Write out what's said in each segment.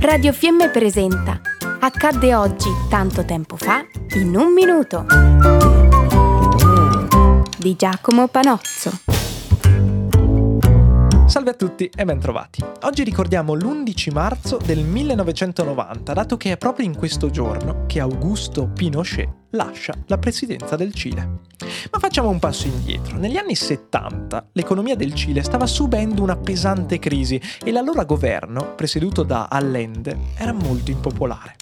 Radio Fiemme presenta Accadde oggi, tanto tempo fa, in un minuto. Di Giacomo Panozzo. Salve a tutti e bentrovati. Oggi ricordiamo l'11 marzo del 1990, dato che è proprio in questo giorno che Augusto Pinochet lascia la presidenza del Cile. Ma facciamo un passo indietro. Negli anni 70 l'economia del Cile stava subendo una pesante crisi e l'allora governo, presieduto da Allende, era molto impopolare.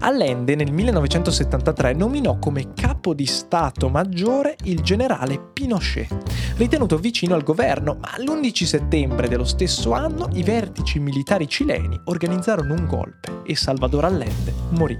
Allende nel 1973 nominò come capo di Stato maggiore il generale Pinochet, ritenuto vicino al governo, ma l'11 settembre dello stesso anno i vertici militari cileni organizzarono un golpe e Salvador Allende morì.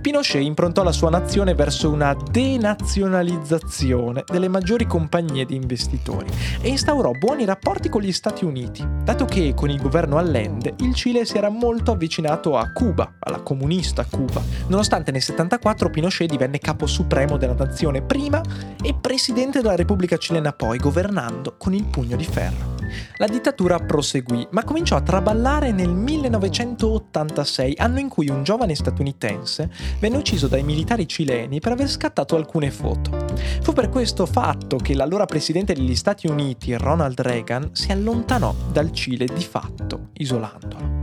Pinochet improntò la sua nazione verso una denazionalizzazione delle maggiori compagnie di investitori e instaurò buoni rapporti con gli Stati Uniti, dato che con il governo Allende il Cile si era molto avvicinato a Cuba, alla comunista Cuba, nonostante nel 74 Pinochet divenne capo supremo della nazione prima e presidente della Repubblica Cilena poi, governando con il pugno di ferro. La dittatura proseguì, ma cominciò a traballare nel 1986, anno in cui un giovane statunitense venne ucciso dai militari cileni per aver scattato alcune foto. Fu per questo fatto che l'allora presidente degli Stati Uniti, Ronald Reagan, si allontanò dal Cile di fatto, isolandolo.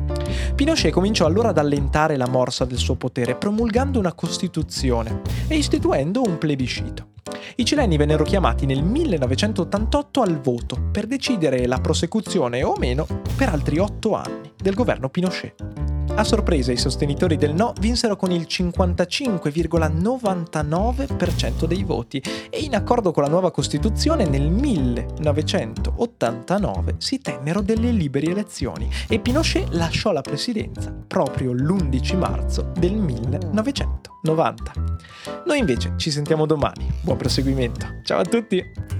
Pinochet cominciò allora ad allentare la morsa del suo potere promulgando una costituzione e istituendo un plebiscito. I cileni vennero chiamati nel 1988 al voto per decidere la prosecuzione o meno per altri otto anni del governo Pinochet. A sorpresa i sostenitori del no vinsero con il 55,99% dei voti e in accordo con la nuova Costituzione nel 1989 si tennero delle libere elezioni e Pinochet lasciò la presidenza proprio l'11 marzo del 1990. Noi invece ci sentiamo domani. Buon proseguimento. Ciao a tutti!